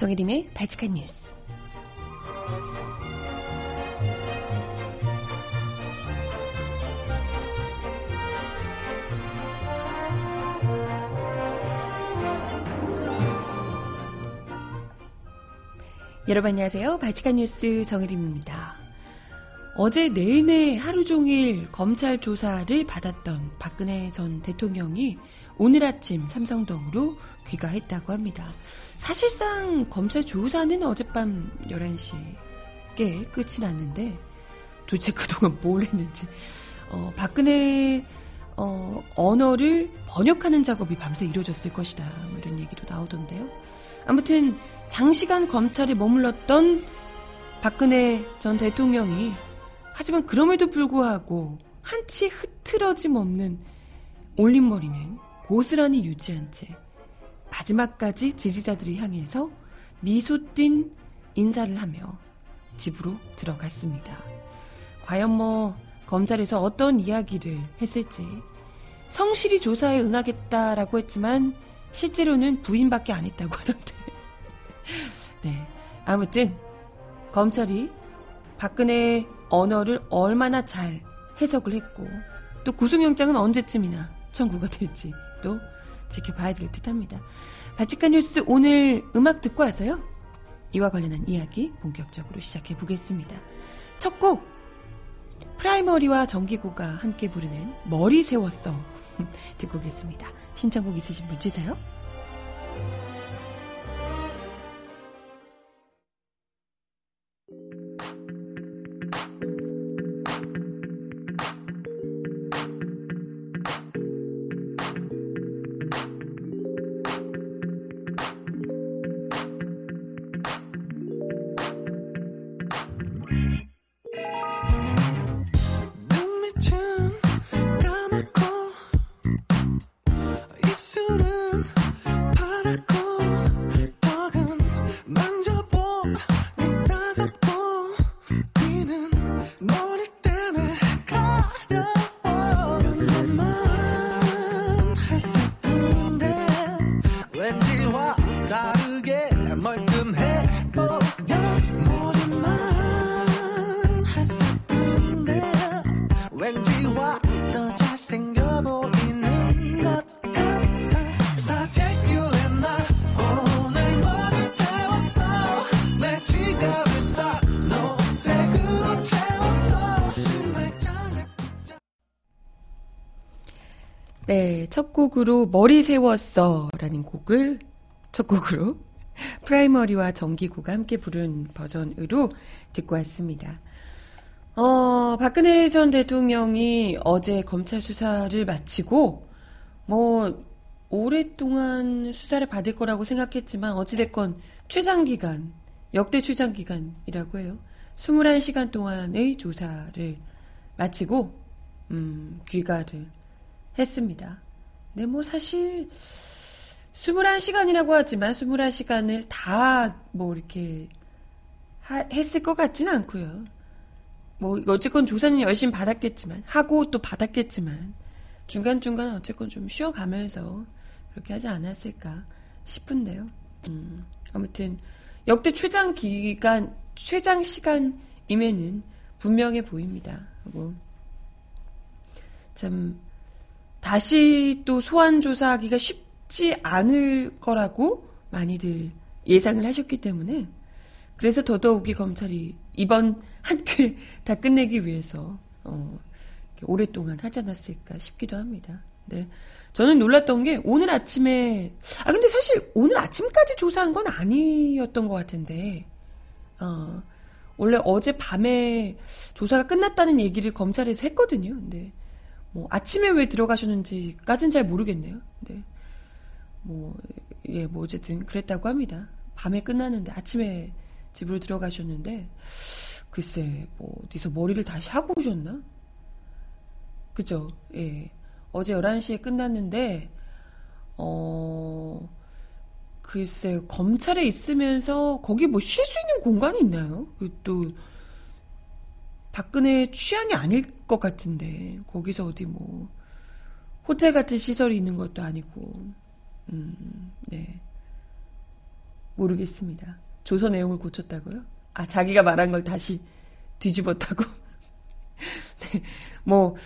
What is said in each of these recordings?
정혜림의 발칙한 뉴스. 여러분 안녕하세요. 발칙한 뉴스 정혜림입니다. 어제 내내 하루 종일 검찰 조사를 받았던 박근혜 전 대통령이 오늘 아침 삼성동으로 귀가했다고 합니다. 사실상 검찰 조사는 어젯밤 11시께 끝이 났는데 도대체 그동안 뭘 했는지 어, 박근혜 어, 언어를 번역하는 작업이 밤새 이루어졌을 것이다. 뭐 이런 얘기도 나오던데요. 아무튼 장시간 검찰에 머물렀던 박근혜 전 대통령이 하지만 그럼에도 불구하고 한치 흐트러짐 없는 올림머리는 고스란히 유지한 채 마지막까지 지지자들을 향해서 미소 띤 인사를 하며 집으로 들어갔습니다. 과연 뭐 검찰에서 어떤 이야기를 했을지 성실히 조사에 응하겠다라고 했지만 실제로는 부인밖에 안 했다고 하던데. 네. 아무튼 검찰이 박근혜 언어를 얼마나 잘 해석을 했고 또 구속영장은 언제쯤이나 청구가 될지 또 지켜봐야 될 듯합니다. 바치칸 뉴스 오늘 음악 듣고 와서요. 이와 관련한 이야기 본격적으로 시작해 보겠습니다. 첫 곡 프라이머리와 정기고가 함께 부르는 머리 세웠어 듣고 오겠습니다. 신청곡 있으신 분 주세요. 첫 곡으로 머리 세웠어 라는 곡을 첫 곡으로 프라이머리와 정기고가 함께 부른 버전으로 듣고 왔습니다. 어, 박근혜 전 대통령이 어제 검찰 수사를 마치고 뭐 오랫동안 수사를 받을 거라고 생각했지만 어찌됐건 최장기간, 역대 최장기간이라고 해요. 21시간 동안의 조사를 마치고 음, 귀가를 했습니다. 네, 뭐 사실 21시간이라고 하지만 21시간을 다 뭐 이렇게 하, 했을 것 같지는 않고요. 뭐 어쨌건 조사는 열심히 받았겠지만 하고 또 받았겠지만 중간중간 어쨌건 좀 쉬어가면서 그렇게 하지 않았을까 싶은데요. 음, 아무튼 역대 최장 기간 최장 시간임에는 분명해 보입니다. 하고 참 다시 또 소환 조사하기가 쉽지 않을 거라고 많이들 예상을 하셨기 때문에 그래서 더더욱이 검찰이 이번 한큐다 끝내기 위해서 어, 오랫동안 하지 않았을까 싶기도 합니다. 네. 저는 놀랐던 게 오늘 아침에 아 근데 사실 오늘 아침까지 조사한 건 아니었던 것 같은데 어, 원래 어제 밤에 조사가 끝났다는 얘기를 검찰에서 했거든요. 근데 뭐 아침에 왜 들어가셨는지까지는 잘 모르겠네요. 네. 뭐, 예, 뭐 어쨌든 그랬다고 합니다. 밤에 끝났는데 아침에 집으로 들어가셨는데 글쎄 뭐 어디서 머리를 다시 하고 오셨나? 그죠? 예. 어제 11시에 끝났는데 어 글쎄 검찰에 있으면서 거기 뭐 쉴 수 있는 공간이 있나요? 그 또 박근혜 취향이 아닐 것 같은데 거기서 어디 뭐 호텔 같은 시설이 있는 것도 아니고 음, 네. 모르겠습니다. 조서 내용을 고쳤다고요? 아, 자기가 말한 걸 다시 뒤집었다고? 네, 뭐,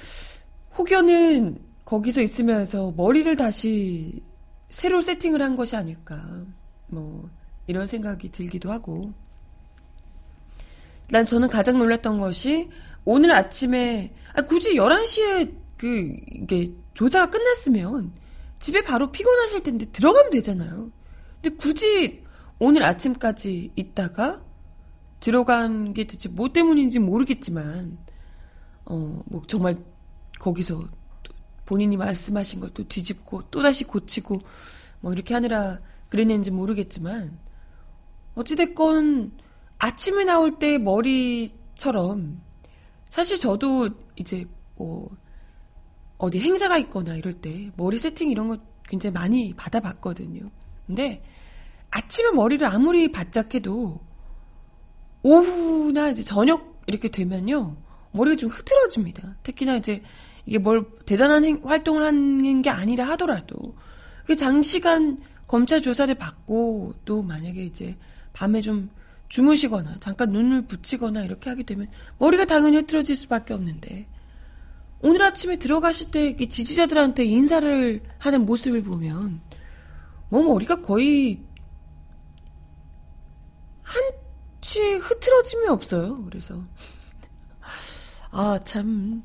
혹여는 거기서 있으면서 머리를 다시 새로 세팅을 한 것이 아닐까. 뭐, 이런 생각이 들기도 하고. 일단 저는 가장 놀랐던 것이 오늘 아침에, 아, 굳이 11시에 그, 이게 조사가 끝났으면 집에 바로 피곤하실 텐데 들어가면 되잖아요. 근데 굳이 오늘 아침까지 있다가 들어간 게 대체 뭐 때문인지 모르겠지만, 어, 뭐 정말 거기서 본인이 말씀하신 것도 뒤집고 또 다시 고치고 뭐 이렇게 하느라 그랬는지 모르겠지만, 어찌됐건 아침에 나올 때 머리처럼 사실 저도 이제 뭐 어디 행사가 있거나 이럴 때 머리 세팅 이런 거 굉장히 많이 받아봤거든요. 근데 아침에 머리를 아무리 바짝 해도 오후나 이제 저녁 이렇게 되면요. 머리가 좀 흐트러집니다. 특히나 이제 이게 뭘 대단한 행, 활동을 하는 게 아니라 하더라도 그 장시간 검찰 조사를 받고 또 만약에 이제 밤에 좀 주무시거나 잠깐 눈을 붙이거나 이렇게 하게 되면 머리가 당연히 흐트러질 수밖에 없는데 오늘 아침에 들어가실 때 지지자들한테 인사를 하는 모습을 보면 뭐 머리가 거의 한치 흐트러짐이 없어요. 그래서 아 참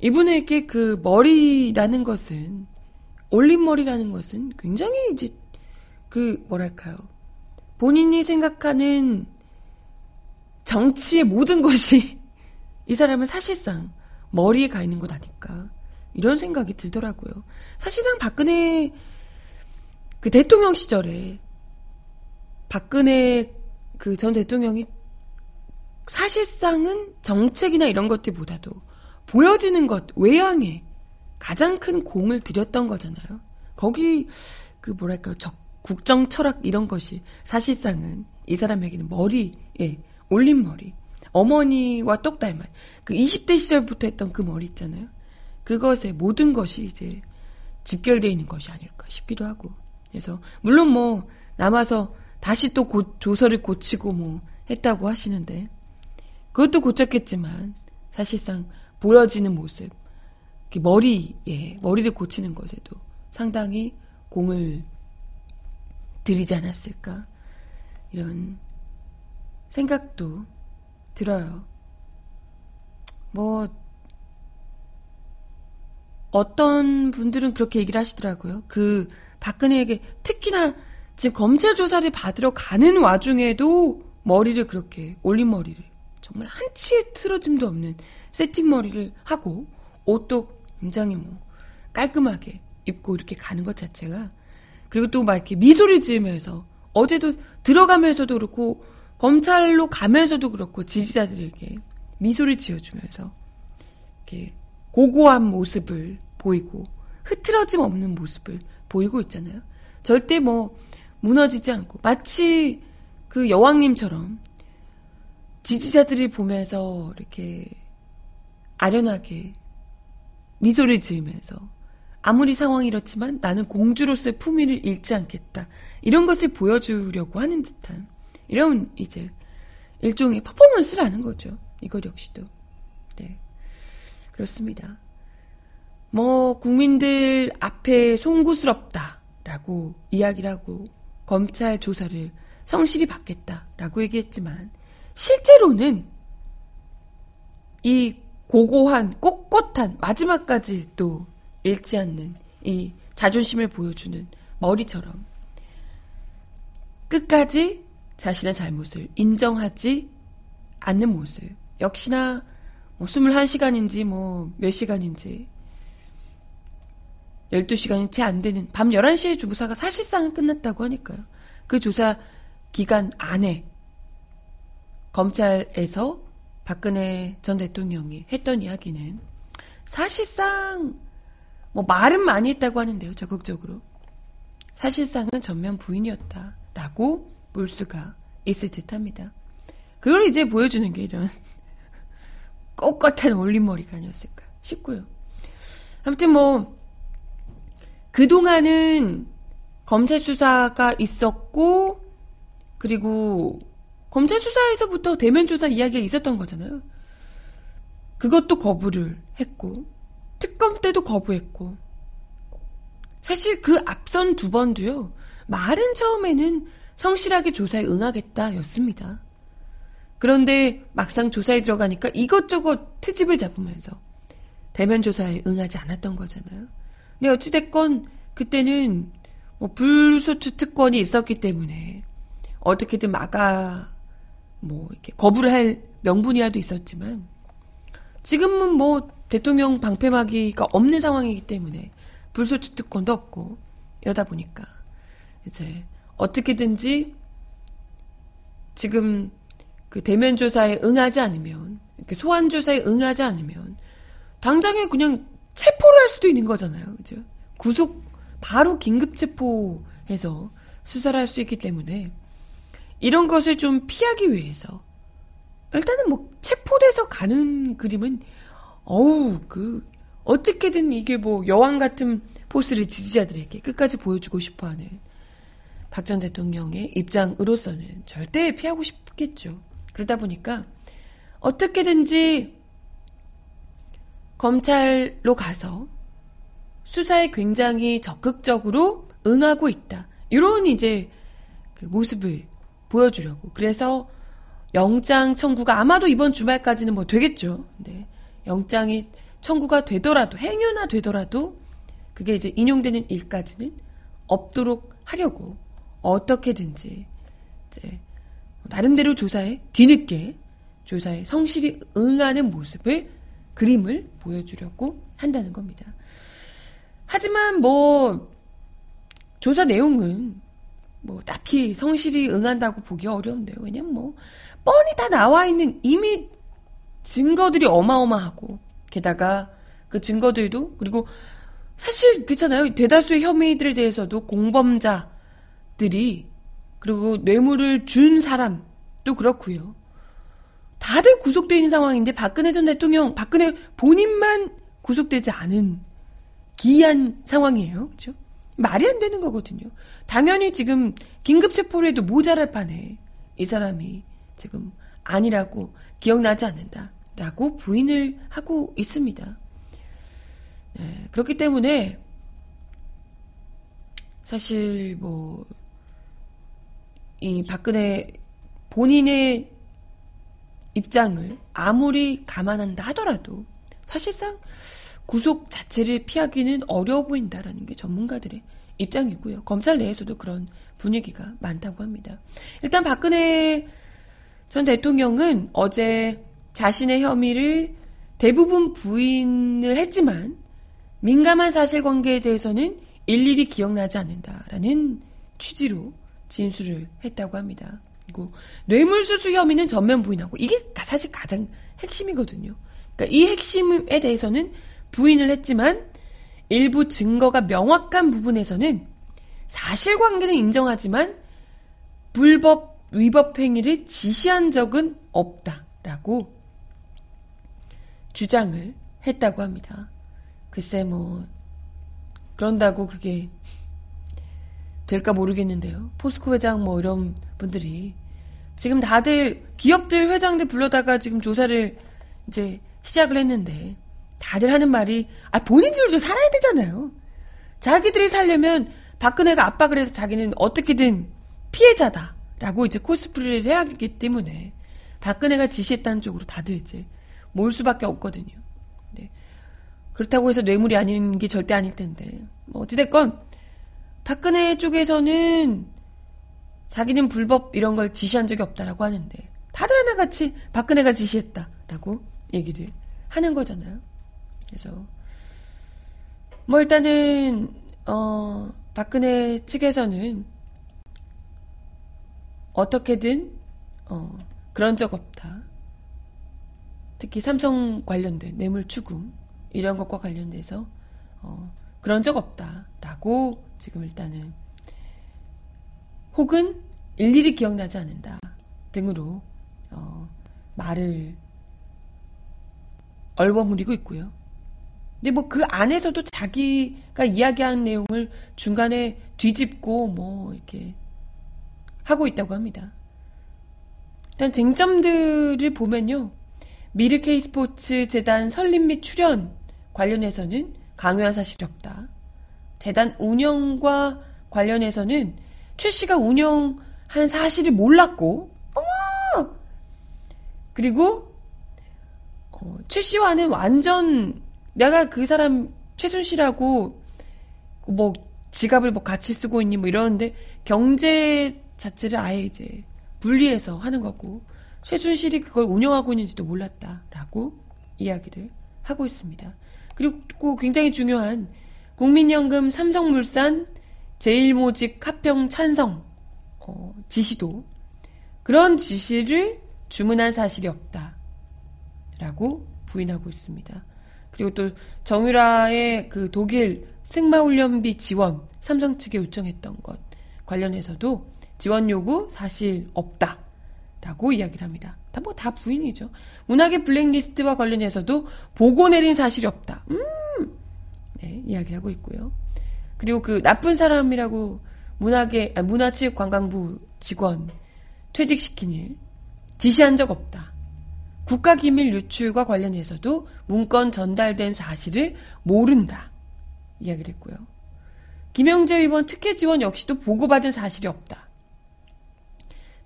이분에게 그 머리라는 것은 올린 머리라는 것은 굉장히 이제 그 뭐랄까요 본인이 생각하는 정치의 모든 것이 이 사람은 사실상 머리에 가 있는 것 아닐까. 이런 생각이 들더라고요. 사실상 박근혜 그 대통령 시절에 박근혜 그 전 대통령이 사실상은 정책이나 이런 것들보다도 보여지는 것 외양에 가장 큰 공을 들였던 거잖아요. 거기 그 뭐랄까 적 국정 철학 이런 것이 사실상은 이 사람에게는 머리에 올린 머리 어머니와 똑 닮은 그 20대 시절부터 했던 그 머리 있잖아요. 그것에 모든 것이 이제 집결되어 있는 것이 아닐까 싶기도 하고. 그래서 물론 뭐 남아서 다시 또 고, 조서를 고치고 뭐 했다고 하시는데 그것도 고쳤겠지만 사실상 보여지는 모습 머리에 머리를 고치는 것에도 상당히 공을 들이지 않았을까 이런 생각도 들어요. 뭐, 어떤 분들은 그렇게 얘기를 하시더라고요. 그, 박근혜에게 특히나 지금 검찰 조사를 받으러 가는 와중에도 머리를 그렇게, 올린 머리를, 정말 한치의 틀어짐도 없는 세팅 머리를 하고, 옷도 굉장히 뭐, 깔끔하게 입고 이렇게 가는 것 자체가, 그리고 또 막 이렇게 미소를 지으면서, 어제도 들어가면서도 그렇고, 검찰로 가면서도 그렇고 지지자들에게 미소를 지어주면서 이렇게 고고한 모습을 보이고 흐트러짐 없는 모습을 보이고 있잖아요. 절대 뭐 무너지지 않고 마치 그 여왕님처럼 지지자들이 보면서 이렇게 아련하게 미소를 지으면서 아무리 상황이 이렇지만 나는 공주로서의 품위를 잃지 않겠다. 이런 것을 보여주려고 하는 듯한 이런 이제 일종의 퍼포먼스라는 거죠. 이것 역시도. 네. 그렇습니다. 뭐 국민들 앞에 송구스럽다라고 이야기를 하고 검찰 조사를 성실히 받겠다라고 얘기했지만 실제로는 이 고고한 꼿꼿한 마지막까지 도 잃지 않는 이 자존심을 보여주는 머리처럼 끝까지 자신의 잘못을 인정하지 않는 모습. 역시나 뭐 21시간인지 뭐 몇 시간인지 12시간이 채 안 되는 밤 11시에 조사가 사실상은 끝났다고 하니까요. 그 조사 기간 안에 검찰에서 박근혜 전 대통령이 했던 이야기는 사실상 뭐 말은 많이 했다고 하는데요. 적극적으로. 사실상은 전면 부인이었다라고 볼 수가 있을 듯 합니다. 그걸 이제 보여주는 게 이런 꼿꼿한 올림머리가 아니었을까 싶고요. 아무튼 뭐, 그동안은 검찰 수사가 있었고, 그리고 검찰 수사에서부터 대면 조사 이야기가 있었던 거잖아요. 그것도 거부를 했고 특검 때도 거부했고 사실 그 앞선 두 번도요. 말은 처음에는 성실하게 조사에 응하겠다 였습니다. 그런데 막상 조사에 들어가니까 이것저것 트집을 잡으면서 대면 조사에 응하지 않았던 거잖아요. 근데 어찌됐건 그때는 뭐 불소추 특권이 있었기 때문에 어떻게든 막아 뭐 이렇게 거부를 할 명분이라도 있었지만 지금은 뭐 대통령 방패막이가 없는 상황이기 때문에 불소추 특권도 없고 이러다 보니까 이제 어떻게든지 지금 그 대면 조사에 응하지 않으면 이렇게 소환 조사에 응하지 않으면 당장에 그냥 체포를 할 수도 있는 거잖아요. 그죠? 구속 바로 긴급 체포해서 수사를 할 수 있기 때문에 이런 것을 좀 피하기 위해서 일단은 뭐 체포돼서 가는 그림은 어우 그 어떻게든 이게 뭐 여왕 같은 포스를 지지자들에게 끝까지 보여주고 싶어하는 박 전 대통령의 입장으로서는 절대 피하고 싶겠죠. 그러다 보니까 어떻게든지 검찰로 가서 수사에 굉장히 적극적으로 응하고 있다. 이런 이제 그 모습을 보여주려고. 그래서 영장 청구가 아마도 이번 주말까지는 뭐 되겠죠. 네. 영장이 청구가 되더라도 행여나 되더라도 그게 이제 인용되는 일까지는 없도록 하려고 어떻게든지 이제 나름대로 조사에 뒤늦게 조사에 성실히 응하는 모습을 그림을 보여주려고 한다는 겁니다. 하지만 뭐 조사 내용은 뭐 딱히 성실히 응한다고 보기 어려운데요. 왜냐면 뭐 뻔히 다 나와 있는 이미 증거들이 어마어마하고 게다가 그 증거들도 그리고 사실 그렇잖아요. 대다수의 혐의들에 대해서도 공범자 들이 그리고 뇌물을 준 사람도 그렇고요. 다들 구속되어 있는 상황인데 박근혜 전 대통령, 박근혜 본인만 구속되지 않은 기이한 상황이에요. 그렇죠? 말이 안 되는 거거든요. 당연히 지금 긴급 체포를 해도 모자랄 판에 이 사람이 지금 아니라고 기억나지 않는다라고 부인을 하고 있습니다. 네, 그렇기 때문에 사실 뭐 이 박근혜 본인의 입장을 아무리 감안한다 하더라도 사실상 구속 자체를 피하기는 어려워 보인다라는 게 전문가들의 입장이고요. 검찰 내에서도 그런 분위기가 많다고 합니다. 일단 박근혜 전 대통령은 어제 자신의 혐의를 대부분 부인을 했지만 민감한 사실관계에 대해서는 일일이 기억나지 않는다라는 취지로 진술을 했다고 합니다. 그리고 뇌물수수 혐의는 전면 부인하고 이게 사실 가장 핵심이거든요. 그러니까 이 핵심에 대해서는 부인을 했지만 일부 증거가 명확한 부분에서는 사실관계는 인정하지만 불법 위법 행위를 지시한 적은 없다라고 주장을 했다고 합니다. 글쎄 뭐 그런다고 그게 될까 모르겠는데요. 포스코 회장 뭐 이런 분들이 지금 다들 기업들 회장들 불러다가 지금 조사를 이제 시작을 했는데 다들 하는 말이 아 본인들도 살아야 되잖아요. 자기들이 살려면 박근혜가 압박을 해서 자기는 어떻게든 피해자다라고 이제 코스프레를 해야 하기 때문에 박근혜가 지시했다는 쪽으로 다들 이제 몰 수밖에 없거든요. 그렇다고 해서 뇌물이 아닌 게 절대 아닐 텐데. 뭐 어찌됐건, 박근혜 쪽에서는 자기는 불법 이런 걸 지시한 적이 없다라고 하는데, 다들 하나같이 박근혜가 지시했다라고 얘기를 하는 거잖아요. 그래서, 뭐 일단은, 어, 박근혜 측에서는 어떻게든, 어, 그런 적 없다. 특히 삼성 관련된 뇌물 추궁, 이런 것과 관련돼서 어, 그런 적 없다라고 지금 일단은 혹은 일일이 기억나지 않는다 등으로 어, 말을 얼버무리고 있고요. 근데 뭐 그 안에서도 자기가 이야기한 내용을 중간에 뒤집고 뭐 이렇게 하고 있다고 합니다. 일단 쟁점들을 보면요. 미르케이 스포츠 재단 설립 및 출연 관련해서는 강요한 사실이 없다. 재단 운영과 관련해서는 최 씨가 운영한 사실을 몰랐고, 어머! 그리고, 어, 최 씨와는 완전, 내가 그 사람, 최순 씨라고, 뭐, 지갑을 뭐 같이 쓰고 있니, 뭐 이러는데, 경제 자체를 아예 이제 분리해서 하는 거고, 최순실이 그걸 운영하고 있는지도 몰랐다라고 이야기를 하고 있습니다. 그리고 굉장히 중요한 국민연금 삼성물산 제일모직 합병 찬성 어, 지시도 그런 지시를 주문한 사실이 없다라고 부인하고 있습니다. 그리고 또 정유라의 그 독일 승마훈련비 지원 삼성 측에 요청했던 것 관련해서도 지원 요구 사실 없다라고 이야기를 합니다. 다 뭐다 뭐 부인이죠. 문학의 블랙리스트와 관련해서도 보고 내린 사실이 없다. 음, 네, 이야기를 하고 있고요. 그리고 그 나쁜 사람이라고 문학의 아, 문화체육 관광부 직원 퇴직시킨 일 지시한 적 없다. 국가기밀 유출과 관련해서도 문건 전달된 사실을 모른다. 이야기를 했고요. 김영재 의원 특혜 지원 역시도 보고받은 사실이 없다.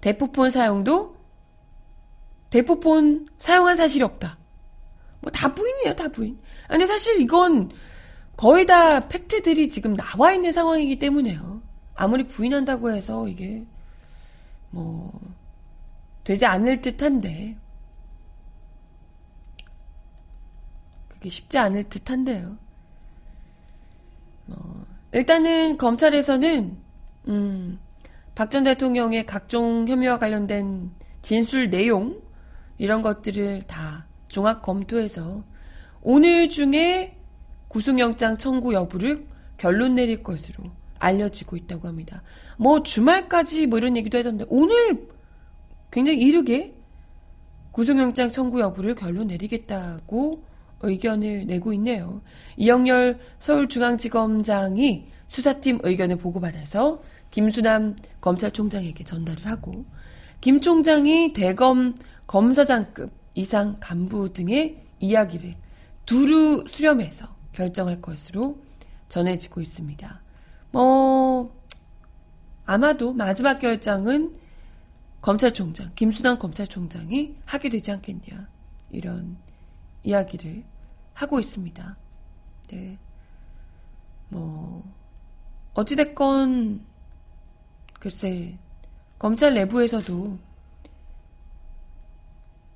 대포폰 사용도 대포폰 사용한 사실이 없다. 뭐 다 부인이에요, 다 부인. 근데 사실 이건 거의 다 팩트들이 지금 나와 있는 상황이기 때문에요. 아무리 부인한다고 해서 이게 뭐 되지 않을 듯한데 그게 쉽지 않을 듯한데요. 뭐 일단은 검찰에서는 음, 박 전 대통령의 각종 혐의와 관련된 진술 내용 이런 것들을 다 종합 검토해서 오늘 중에 구속영장 청구 여부를 결론 내릴 것으로 알려지고 있다고 합니다. 뭐 주말까지 뭐 이런 얘기도 하던데 오늘 굉장히 이르게 구속영장 청구 여부를 결론 내리겠다고 의견을 내고 있네요. 이영렬 서울중앙지검장이 수사팀 의견을 보고받아서 김수남 검찰총장에게 전달을 하고 김 총장이 대검 검사장급 이상 간부 등의 이야기를 두루 수렴해서 결정할 것으로 전해지고 있습니다. 뭐, 아마도 마지막 결정은 검찰총장, 김수남 검찰총장이 하게 되지 않겠냐. 이런 이야기를 하고 있습니다. 네. 뭐, 어찌됐건, 글쎄, 검찰 내부에서도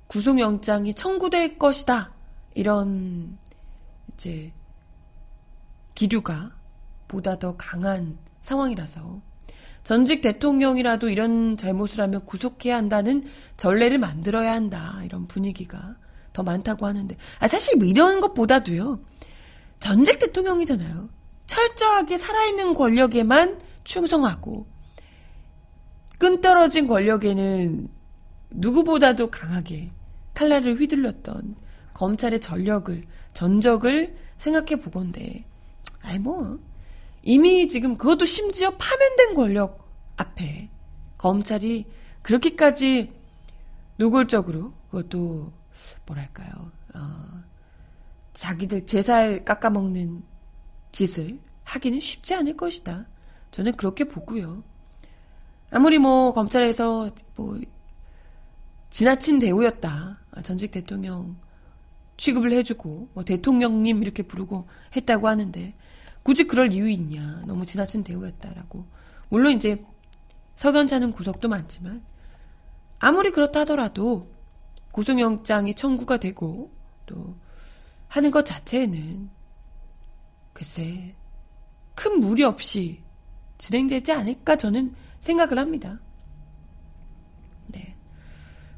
구속영장이 청구될 것이다. 이런, 이제, 기류가 보다 더 강한 상황이라서 전직 대통령이라도 이런 잘못을 하면 구속해야 한다는 전례를 만들어야 한다. 이런 분위기가 더 많다고 하는데. 아, 사실 뭐 이런 것보다도요. 전직 대통령이잖아요. 철저하게 살아있는 권력에만 충성하고, 끈 떨어진 권력에는 누구보다도 강하게 칼날을 휘둘렀던 검찰의 전력을, 전적을 생각해 보건데, 아이 뭐 이미 지금 그것도 심지어 파면된 권력 앞에 검찰이 그렇게까지 노골적으로 그것도 뭐랄까요 어, 자기들 제살 깎아먹는 짓을 하기는 쉽지 않을 것이다. 저는 그렇게 보고요. 아무리 뭐 검찰에서 뭐 지나친 대우였다. 전직 대통령 취급을 해주고 뭐 대통령님 이렇게 부르고 했다고 하는데 굳이 그럴 이유 있냐. 너무 지나친 대우였다라고. 물론 이제 석연찮은 구석도 많지만 아무리 그렇다 하더라도 구속영장이 청구가 되고 또 하는 것 자체는 글쎄 큰 무리 없이 진행되지 않을까 저는 생각을 합니다.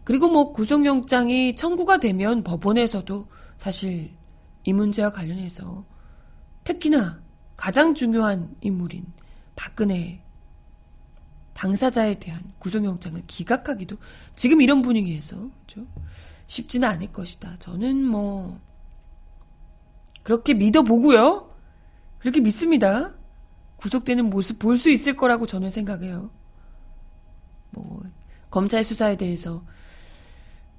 네. 그리고 뭐 구속영장이 청구가 되면 법원에서도 사실 이 문제와 관련해서 특히나 가장 중요한 인물인 박근혜 당사자에 대한 구속영장을 기각하기도 지금 이런 분위기에서 그렇죠? 쉽지는 않을 것이다. 저는 뭐 그렇게 믿어보고요. 그렇게 믿습니다. 구속되는 모습 볼 수 있을 거라고 저는 생각해요. 검찰 수사에 대해서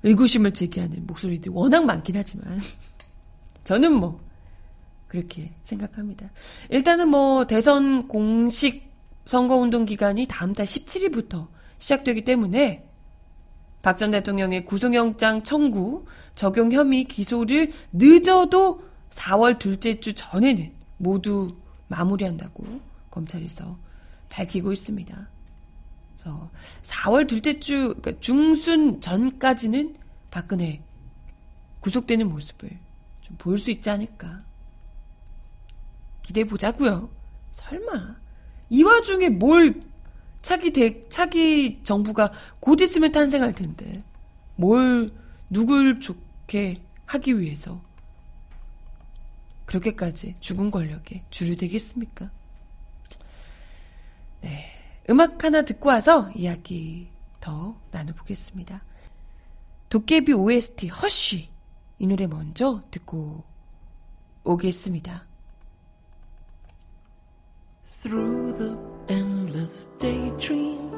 의구심을 제기하는 목소리들이 워낙 많긴 하지만 저는 뭐 그렇게 생각합니다. 일단은 뭐 대선 공식 선거운동 기간이 다음 달 17일부터 시작되기 때문에 박 전 대통령의 구속영장 청구 적용 혐의 기소를 늦어도 4월 둘째 주 전에는 모두 마무리한다고 검찰에서 밝히고 있습니다. 그래서 4월 둘째 주 그러니까 중순 전까지는 박근혜 구속되는 모습을 좀 보일 수 있지 않을까 기대해 보자고요. 설마 이 와중에 뭘 차기 대 차기 정부가 곧 있으면 탄생할 텐데 뭘 누굴 좋게 하기 위해서 그렇게까지 죽은 권력에 줄이 되겠습니까? 네. 음악 하나 듣고 와서 이야기 더 나눠보겠습니다. 도깨비 OST 허쉬 이 노래 먼저 듣고 오겠습니다. Through the endless daydream,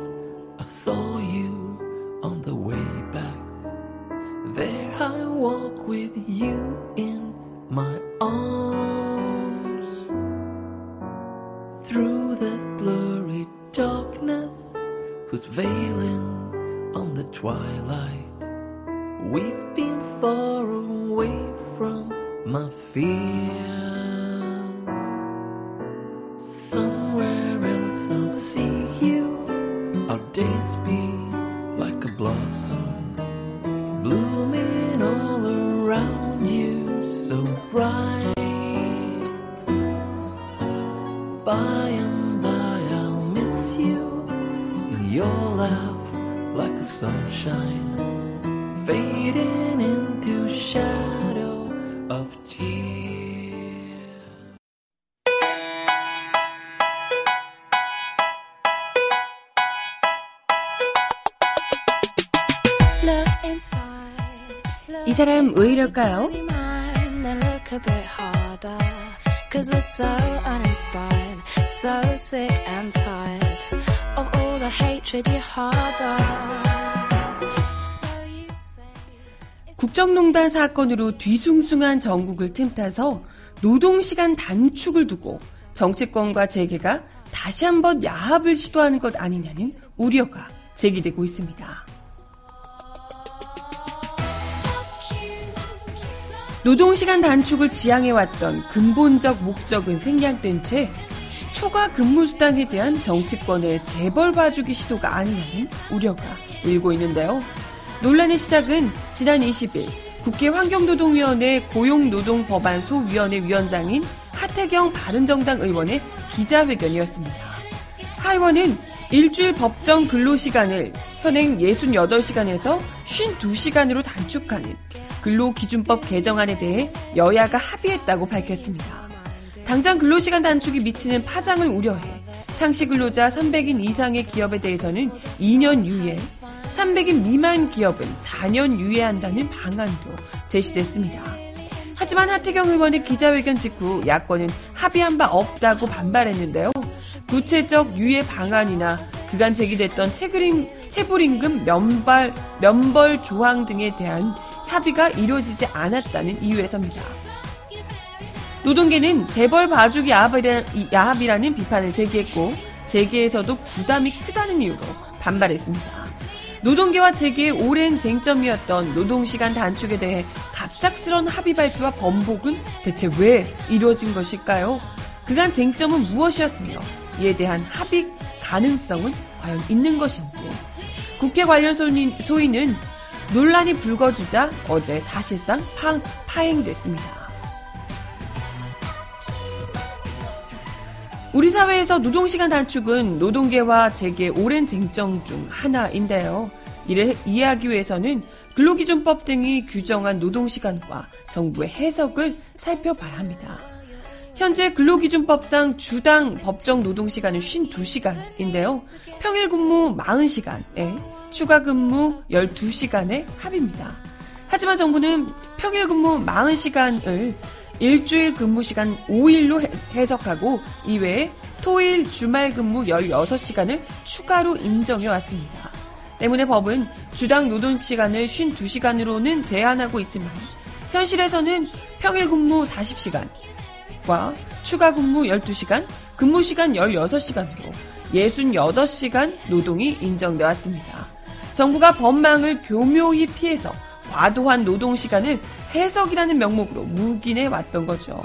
I saw you on the way back. There I walk with you in my arms. Through the blurry darkness, who's veiling on the twilight. We've been far away from my fears. sunshine, fading into shadow of tears. 이 사람 왜 이럴까요? Cause we're so uninspired, so sick and tired of all the hatred you harbor. 국정농단 사건으로 뒤숭숭한 전국을 틈타서 노동시간 단축을 두고 정치권과 재계가 다시 한번 야합을 시도하는 것 아니냐는 우려가 제기되고 있습니다. 노동시간 단축을 지향해왔던 근본적 목적은 생략된 채 초과 근무수당에 대한 정치권의 재벌 봐주기 시도가 아니냐는 우려가 일고 있는데요. 논란의 시작은 지난 20일 국회 환경노동위원회 고용노동법안 소위원회 위원장인 하태경 바른정당 의원의 기자회견이었습니다. 하 의원은 일주일 법정 근로시간을 현행 68시간에서 52시간으로 단축하는 근로기준법 개정안에 대해 여야가 합의했다고 밝혔습니다. 당장 근로시간 단축이 미치는 파장을 우려해 상시 근로자 300인 이상의 기업에 대해서는 2년 유예, 300인 미만 기업은 4년 유예한다는 방안도 제시됐습니다. 하지만 하태경 의원의 기자회견 직후 야권은 합의한 바 없다고 반발했는데요. 구체적 유예 방안이나 그간 제기됐던 체불임금 면벌, 면벌 조항 등에 대한 합의가 이루어지지 않았다는 이유에서입니다. 노동계는 재벌 봐주기 야합이라, 는 비판을 제기했고 재계에서도 부담이 크다는 이유로 반발했습니다. 노동계와 재계의 오랜 쟁점이었던 노동시간 단축에 대해 갑작스런 합의 발표와 번복은 대체 왜 이루어진 것일까요? 그간 쟁점은 무엇이었으며 이에 대한 합의 가능성은 과연 있는 것인지 국회 관련 소위는 논란이 불거지자 어제 사실상 파, 파행됐습니다. 우리 사회에서 노동시간 단축은 노동계와 재계 오랜 쟁점 중 하나인데요. 이를 이해하기 위해서는 근로기준법 등이 규정한 노동시간과 정부의 해석을 살펴봐야 합니다. 현재 근로기준법상 주당 법정 노동시간은 52시간인데요. 평일 근무 40시간에 추가 근무 12시간의 합입니다. 하지만 정부는 평일 근무 40시간을 일주일 근무 시간 5일로 해석하고 이외에 토일 주말 근무 16시간을 추가로 인정해 왔습니다. 때문에 법은 주당 노동 시간을 52시간으로는 제한하고 있지만 현실에서는 평일 근무 40시간과 추가 근무 12시간, 근무 시간 16시간으로 68시간 노동이 인정돼 왔습니다. 정부가 법망을 교묘히 피해서 과도한 노동 시간을 해석이라는 명목으로 묵인해 왔던 거죠.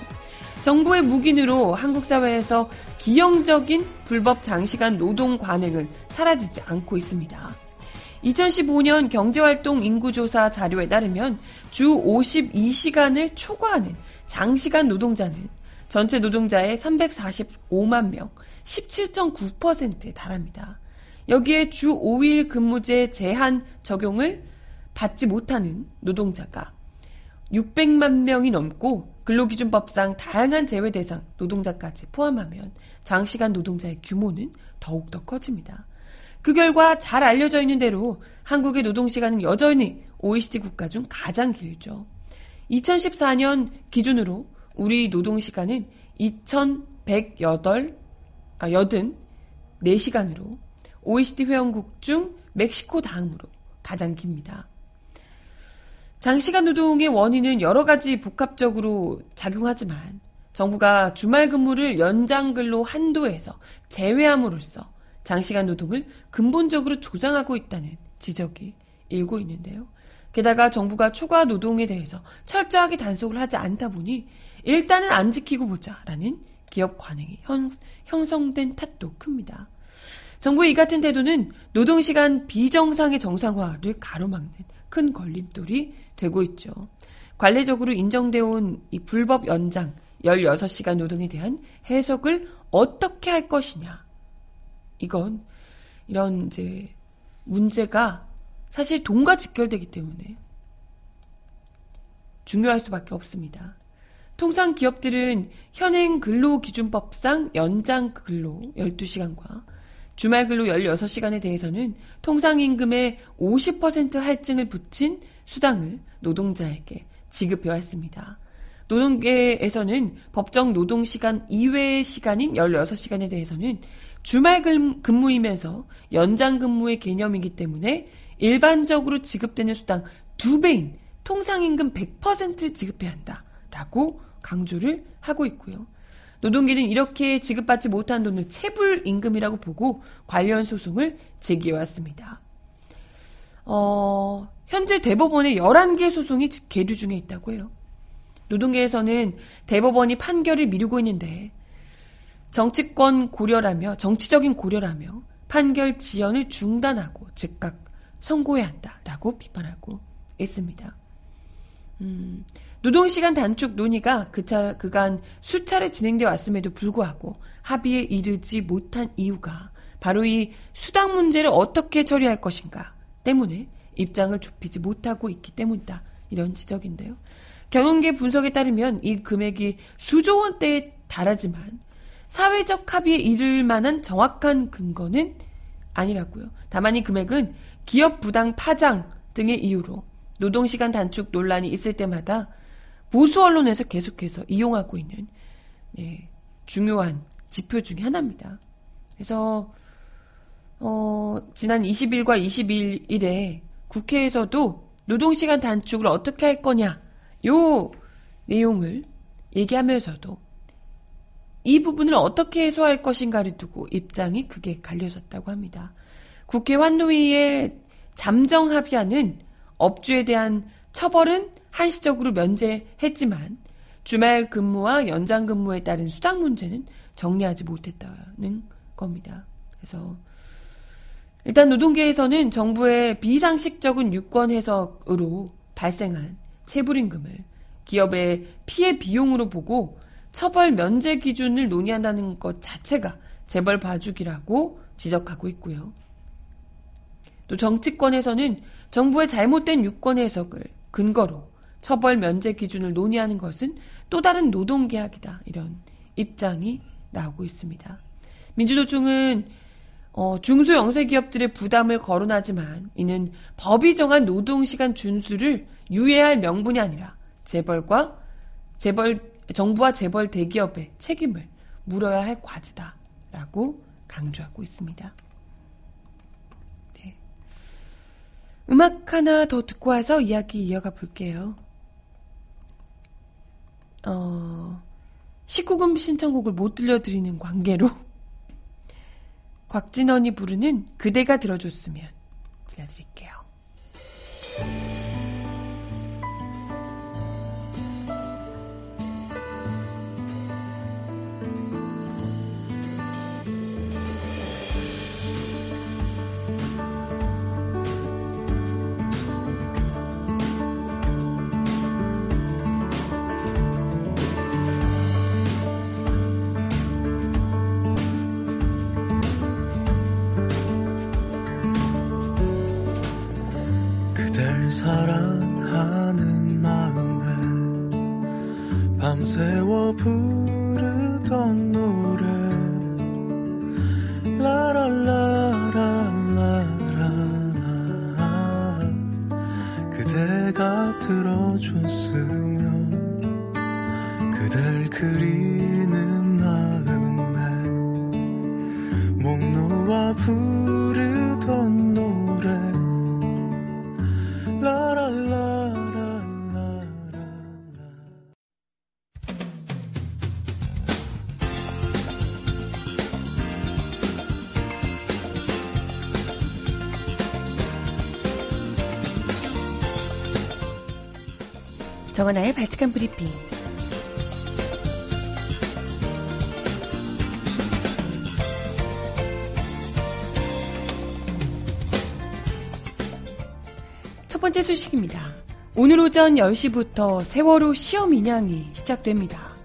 정부의 묵인으로 한국 사회에서 기형적인 불법 장시간 노동 관행은 사라지지 않고 있습니다. 2015년 경제활동 인구조사 자료에 따르면 주 52시간을 초과하는 장시간 노동자는 전체 노동자의 345만 명, 17.9%에 달합니다. 여기에 주 5일 근무제 제한 적용을 받지 못하는 노동자가 600만 명이 넘고 근로기준법상 다양한 제외 대상 노동자까지 포함하면 장시간 노동자의 규모는 더욱더 커집니다. 그 결과 잘 알려져 있는 대로 한국의 노동시간은 여전히 OECD 국가 중 가장 길죠. 2014년 기준으로 우리 노동시간은 2108, 아, 84시간으로 OECD 회원국 중 멕시코 다음으로 가장 깁니다. 장시간 노동의 원인은 여러 가지 복합적으로 작용하지만 정부가 주말 근무를 연장 근로 한도에서 제외함으로써 장시간 노동을 근본적으로 조장하고 있다는 지적이 일고 있는데요. 게다가 정부가 초과 노동에 대해서 철저하게 단속을 하지 않다 보니 일단은 안 지키고 보자라는 기업 관행이 형, 형성된 탓도 큽니다. 정부의 이 같은 태도는 노동시간 비정상의 정상화를 가로막는 큰 걸림돌이 되고 있죠. 관례적으로 인정되어 온 이 불법 연장 16시간 노동에 대한 해석을 어떻게 할 것이냐. 이건 이런 이제 문제가 사실 돈과 직결되기 때문에 중요할 수밖에 없습니다. 통상 기업들은 현행 근로기준법상 연장 근로 12시간과 주말 근로 16시간에 대해서는 통상임금의 50% 할증을 붙인 수당을 노동자에게 지급해 왔습니다. 노동계에서는 법정 노동시간 이외의 시간인 16시간에 대해서는 주말 근무이면서 연장 근무의 개념이기 때문에 일반적으로 지급되는 수당 2배인 통상임금 100%를 지급해야 한다라고 강조를 하고 있고요. 노동계는 이렇게 지급받지 못한 돈을 체불임금이라고 보고 관련 소송을 제기해왔습니다. 어, 현재 대법원에 11개 소송이 계류 중에 있다고 해요. 노동계에서는 대법원이 판결을 미루고 있는데 정치권 고려라며 정치적인 고려라며 판결 지연을 중단하고 즉각 선고해야 한다라고 비판하고 있습니다. 음, 노동시간 단축 논의가 그차, 그간 수차례 진행되어 왔음에도 불구하고 합의에 이르지 못한 이유가 바로 이 수당 문제를 어떻게 처리할 것인가 때문에 입장을 좁히지 못하고 있기 때문이다. 이런 지적인데요. 경영계 분석에 따르면 이 금액이 수조 원대에 달하지만 사회적 합의에 이를 만한 정확한 근거는 아니라고요. 다만 이 금액은 기업 부당 파장 등의 이유로 노동시간 단축 논란이 있을 때마다 보수 언론에서 계속해서 이용하고 있는 네, 중요한 지표 중의 하나입니다. 그래서 어, 지난 20일과 21일에 국회에서도 노동시간 단축을 어떻게 할 거냐 요 내용을 얘기하면서도 이 부분을 어떻게 해소할 것인가를 두고 입장이 크게 갈려졌다고 합니다. 국회 환노위의 잠정 합의안은 업주에 대한 처벌은 한시적으로 면제했지만 주말 근무와 연장 근무에 따른 수당 문제는 정리하지 못했다는 겁니다. 그래서 일단 노동계에서는 정부의 비상식적인 유권 해석으로 발생한 체불임금을 기업의 피해 비용으로 보고 처벌 면제 기준을 논의한다는 것 자체가 재벌 봐주기라고 지적하고 있고요. 또 정치권에서는 정부의 잘못된 유권 해석을 근거로 처벌 면제 기준을 논의하는 것은 또 다른 노동계약이다. 이런 입장이 나오고 있습니다. 민주노총은 어, 중소영세 기업들의 부담을 거론하지만 이는 법이 정한 노동시간 준수를 유예할 명분이 아니라 재벌과 재벌 정부와 재벌 대기업의 책임을 물어야 할 과제다라고 강조하고 있습니다. 네. 음악 하나 더 듣고 와서 이야기 이어가 볼게요. 어, 19금 신청곡을 못 들려드리는 관계로 곽진원이 부르는 그대가 들어줬으면 들려드릴게요. 사랑 정원아의 발칙한 브리핑. 첫 번째 소식입니다. 오늘 오전 10시부터 세월호 시험 인양이 시작됩니다.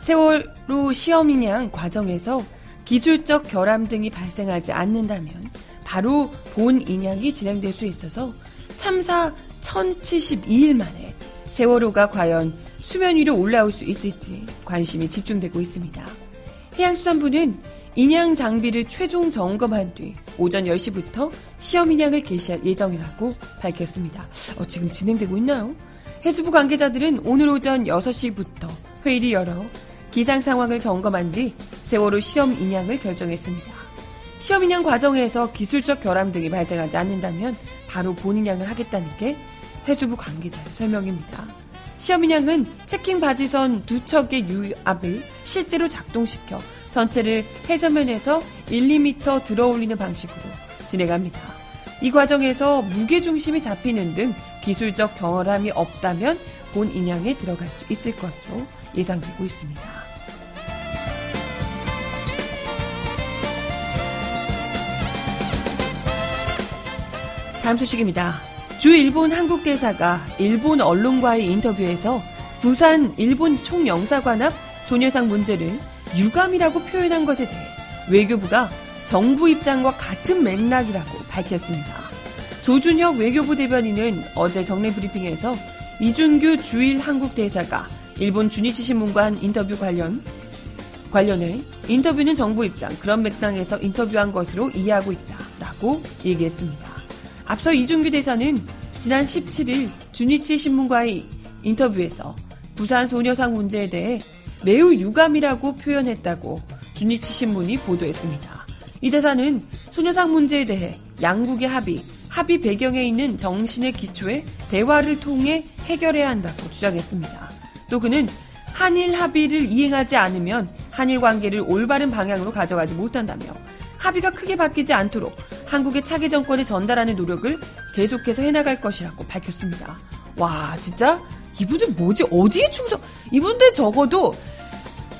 세월호 시험 인양 과정에서 기술적 결함 등이 발생하지 않는다면 바로 본 인양이 진행될 수 있어서 참사 1072일 만에 세월호가 과연 수면 위로 올라올 수 있을지 관심이 집중되고 있습니다. 해양수산부는 인양 장비를 최종 점검한 뒤 오전 10시부터 시험 인양을 개시할 예정이라고 밝혔습니다. 어, 지금 진행되고 있나요? 해수부 관계자들은 오늘 오전 6시부터 회의를 열어 기상 상황을 점검한 뒤 세월호 시험 인양을 결정했습니다. 시험 인양 과정에서 기술적 결함 등이 발생하지 않는다면 바로 본 인양을 하겠다는 게 해수부 관계자의 설명입니다. 시험인양은 체킹 바지선 두 척의 유압을 실제로 작동시켜 전체를 해저면에서 1, 2m 들어올리는 방식으로 진행합니다. 이 과정에서 무게 중심이 잡히는 등 기술적 경험함이 없다면 본 인양에 들어갈 수 있을 것으로 예상되고 있습니다. 다음 소식입니다. 주 일본 한국 대사가 일본 언론과의 인터뷰에서 부산 일본 총영사관 앞 소녀상 문제를 유감이라고 표현한 것에 대해 외교부가 정부 입장과 같은 맥락이라고 밝혔습니다. 조준혁 외교부 대변인은 어제 정례 브리핑에서 이준규 주일 한국 대사가 일본 주니치 신문과 한 인터뷰 관련 관련해 인터뷰는 정부 입장 그런 맥락에서 인터뷰한 것으로 이해하고 있다라고 얘기했습니다. 앞서 이준규 대사는 지난 17일 주니치 신문과의 인터뷰에서 부산 소녀상 문제에 대해 매우 유감이라고 표현했다고 주니치 신문이 보도했습니다. 이 대사는 소녀상 문제에 대해 양국의 합의, 합의 배경에 있는 정신의 기초에 대화를 통해 해결해야 한다고 주장했습니다. 또 그는 한일 합의를 이행하지 않으면 한일 관계를 올바른 방향으로 가져가지 못한다며 합의가 크게 바뀌지 않도록 한국의 차기 정권에 전달하는 노력을 계속해서 해나갈 것이라고 밝혔습니다. 와, 진짜 이분들 뭐지? 어디에 충성? 이분들 적어도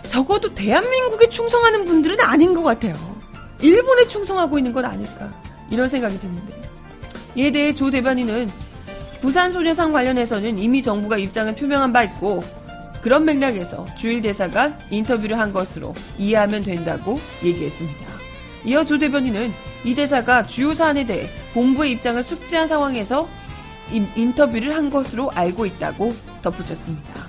적어도 대한민국에 충성하는 분들은 아닌 것 같아요. 일본에 충성하고 있는 건 아닐까 이런 생각이 드는데 이에 대해 조 대변인은 부산 소녀상 관련해서는 이미 정부가 입장을 표명한 바 있고 그런 맥락에서 주일 대사가 인터뷰를 한 것으로 이해하면 된다고 얘기했습니다. 이어 조 대변인은 이 대사가 주요 사안에 대해 본부의 입장을 숙지한 상황에서 인터뷰를 한 것으로 알고 있다고 덧붙였습니다.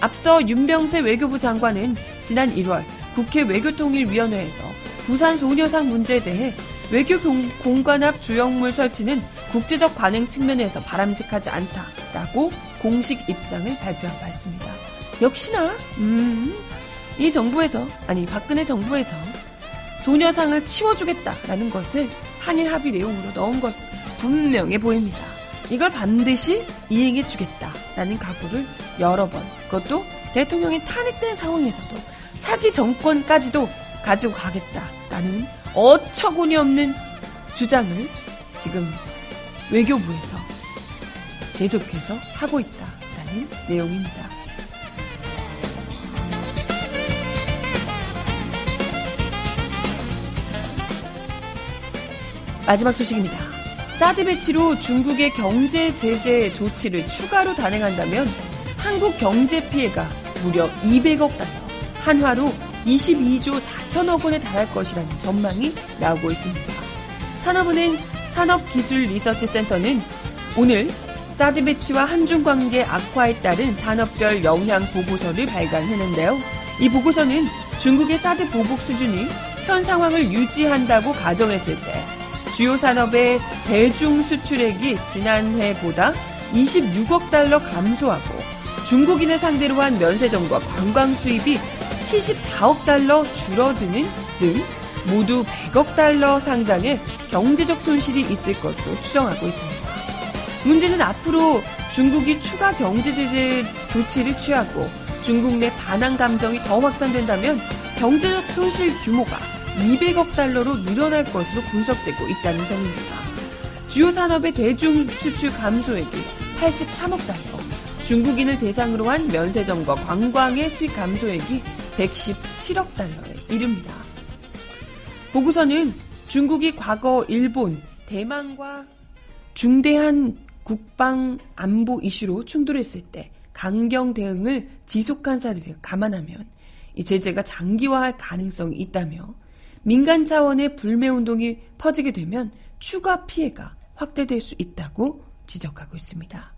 앞서 윤병세 외교부 장관은 지난 1월 국회 외교통일위원회에서 부산 소녀상 문제에 대해 외교 공간 앞 조형물 설치는 국제적 관행 측면에서 바람직하지 않다라고 공식 입장을 발표한 바 있습니다. 역시나 음, 이 정부에서 아니 박근혜 정부에서 소녀상을 치워주겠다라는 것을 한일 합의 내용으로 넣은 것은 분명해 보입니다. 이걸 반드시 이행해 주겠다라는 각오를 여러 번 그것도 대통령이 탄핵된 상황에서도 차기 정권까지도 가지고 가겠다라는 어처구니 없는 주장을 지금 외교부에서 계속해서 하고 있다라는 내용입니다. 마지막 소식입니다. 사드 배치로 중국의 경제 제재 조치를 추가로 단행한다면 한국 경제 피해가 무려 200억 달러, 한화로 22조 4천억 원에 달할 것이라는 전망이 나오고 있습니다. 산업은행 산업기술리서치센터는 오늘 사드 배치와 한중 관계 악화에 따른 산업별 영향 보고서를 발간했는데요. 이 보고서는 중국의 사드 보복 수준이 현 상황을 유지한다고 가정했을 때 주요 산업의 대중 수출액이 지난해보다 26억 달러 감소하고 중국인을 상대로 한 면세점과 관광 수입이 74억 달러 줄어드는 등 모두 100억 달러 상당의 경제적 손실이 있을 것으로 추정하고 있습니다. 문제는 앞으로 중국이 추가 경제 제재 조치를 취하고 중국 내 반항 감정이 더 확산된다면 경제적 손실 규모가 200억 달러로 늘어날 것으로 분석되고 있다는 점입니다. 주요 산업의 대중 수출 감소액이 83억 달러, 중국인을 대상으로 한 면세점과 관광의 수익 감소액이 117억 달러에 이릅니다. 보고서는 중국이 과거 일본, 대만과 중대한 국방 안보 이슈로 충돌했을 때 강경 대응을 지속한 사례를 감안하면 이 제재가 장기화할 가능성이 있다며 민간 차원의 불매 운동이 퍼지게 되면 추가 피해가 확대될 수 있다고 지적하고 있습니다.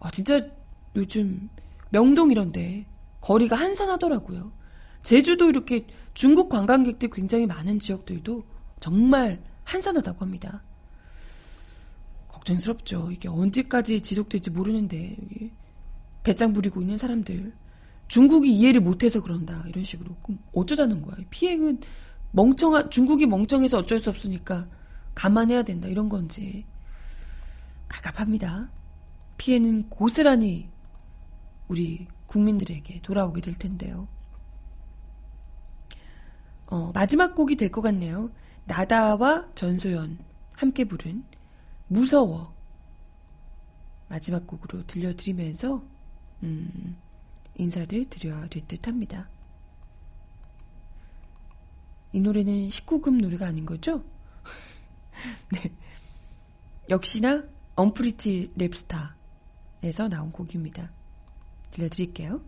아, 진짜 요즘 명동 이런데 거리가 한산하더라고요. 제주도 이렇게 중국 관광객들 굉장히 많은 지역들도 정말 한산하다고 합니다. 걱정스럽죠. 이게 언제까지 지속될지 모르는데 배짱 부리고 있는 사람들 중국이 이해를 못해서 그런다. 이런 식으로. 그럼 어쩌자는 거야? 피해는 멍청한 중국이 멍청해서 어쩔 수 없으니까 감안해야 된다. 이런 건지 갑갑합니다. 피해는 고스란히 우리 국민들에게 돌아오게 될 텐데요. 어, 마지막 곡이 될 것 같네요. 나다와 전소연 함께 부른 무서워. 마지막 곡으로 들려드리면서 음, 인사를 드려야 될 듯 합니다. 이 노래는 19금 노래가 아닌 거죠? 네. 역시나 언프리티 랩스타에서 나온 곡입니다. 들려드릴게요.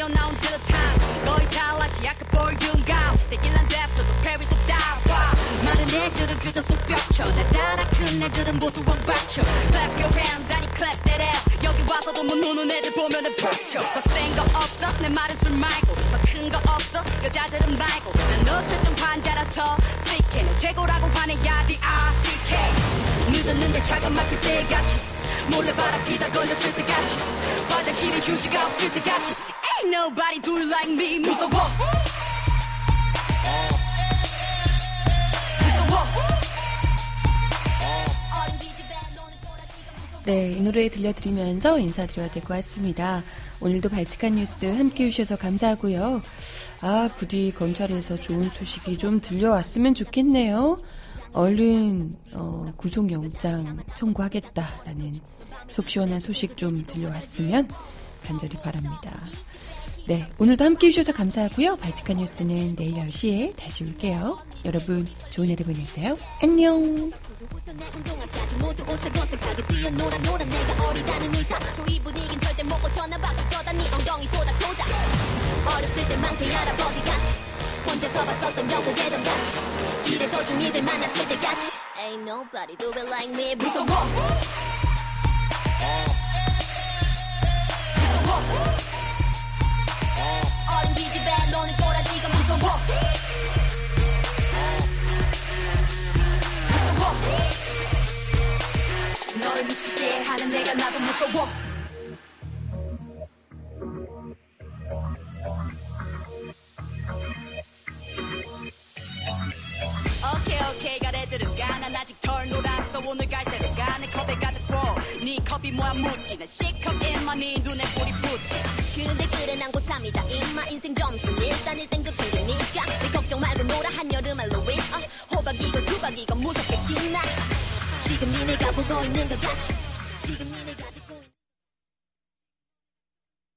튀어나온 듯한 거의 달라시아까 볼륨감 내길 안 됐어도 페리스 다와 말은 애들은 그저 속뼈쳐 내 따라 큰 애들은 모두 왕받쳐 Clap your hands 아니 clap that ass. 여기 와서도 못 노는 애들 보면은 버쳐 더센거 없어. 내 말은 술 말고. 더큰거 없어. 여자들은 말고. 난 어쨌든 환자라서 CK는 최고라고 화내야 D-R-C-K 늦었는데 차가 막힐 때같이 몰래 바람 피다 걸렸을 때 같이 화장실에 휴지가 없을 때 같이 Ain't nobody do like me 무서워 네, 이 노래 들려드리면서 인사드려야 될 것 같습니다. 오늘도 발칙한 뉴스 함께 해주셔서 감사하고요. 아, 부디 검찰에서 좋은 소식이 좀 들려왔으면 좋겠네요. 얼른 어, 구속영장 청구하겠다라는 속 시원한 소식 좀 들려왔으면 간절히 바랍니다. 네, 오늘도 함께 해주셔서 감사하고요. 발칙한 뉴스는 내일 10시에 다시 올게요. 여러분, 좋은 하루 보내세요. 안녕! 어렸을 때만큼 할아버지같이 혼자서 봤었던 영국의 동같이 길에서 중이들 만났을 때같이 Ain't nobody do it like me 무서워 무서워 내가 나도 무서워 오케이 가래들은 가난 아직 덜 놀았어 오늘 갈 때로 가내 컵에 가득 부네 컵이 뭐야 묻지 난 C컵인만 네 눈에 불이 붙지. 근데 그래 난 고3이다. 임마 인생 점수 일단 1등급 챙기니까. 네 걱정 말고 놀아 한여름 할로윈. 어, 호박이건 수박이건 무섭게 신나 지금 니네가 보고 있는 것 같이 지금 니네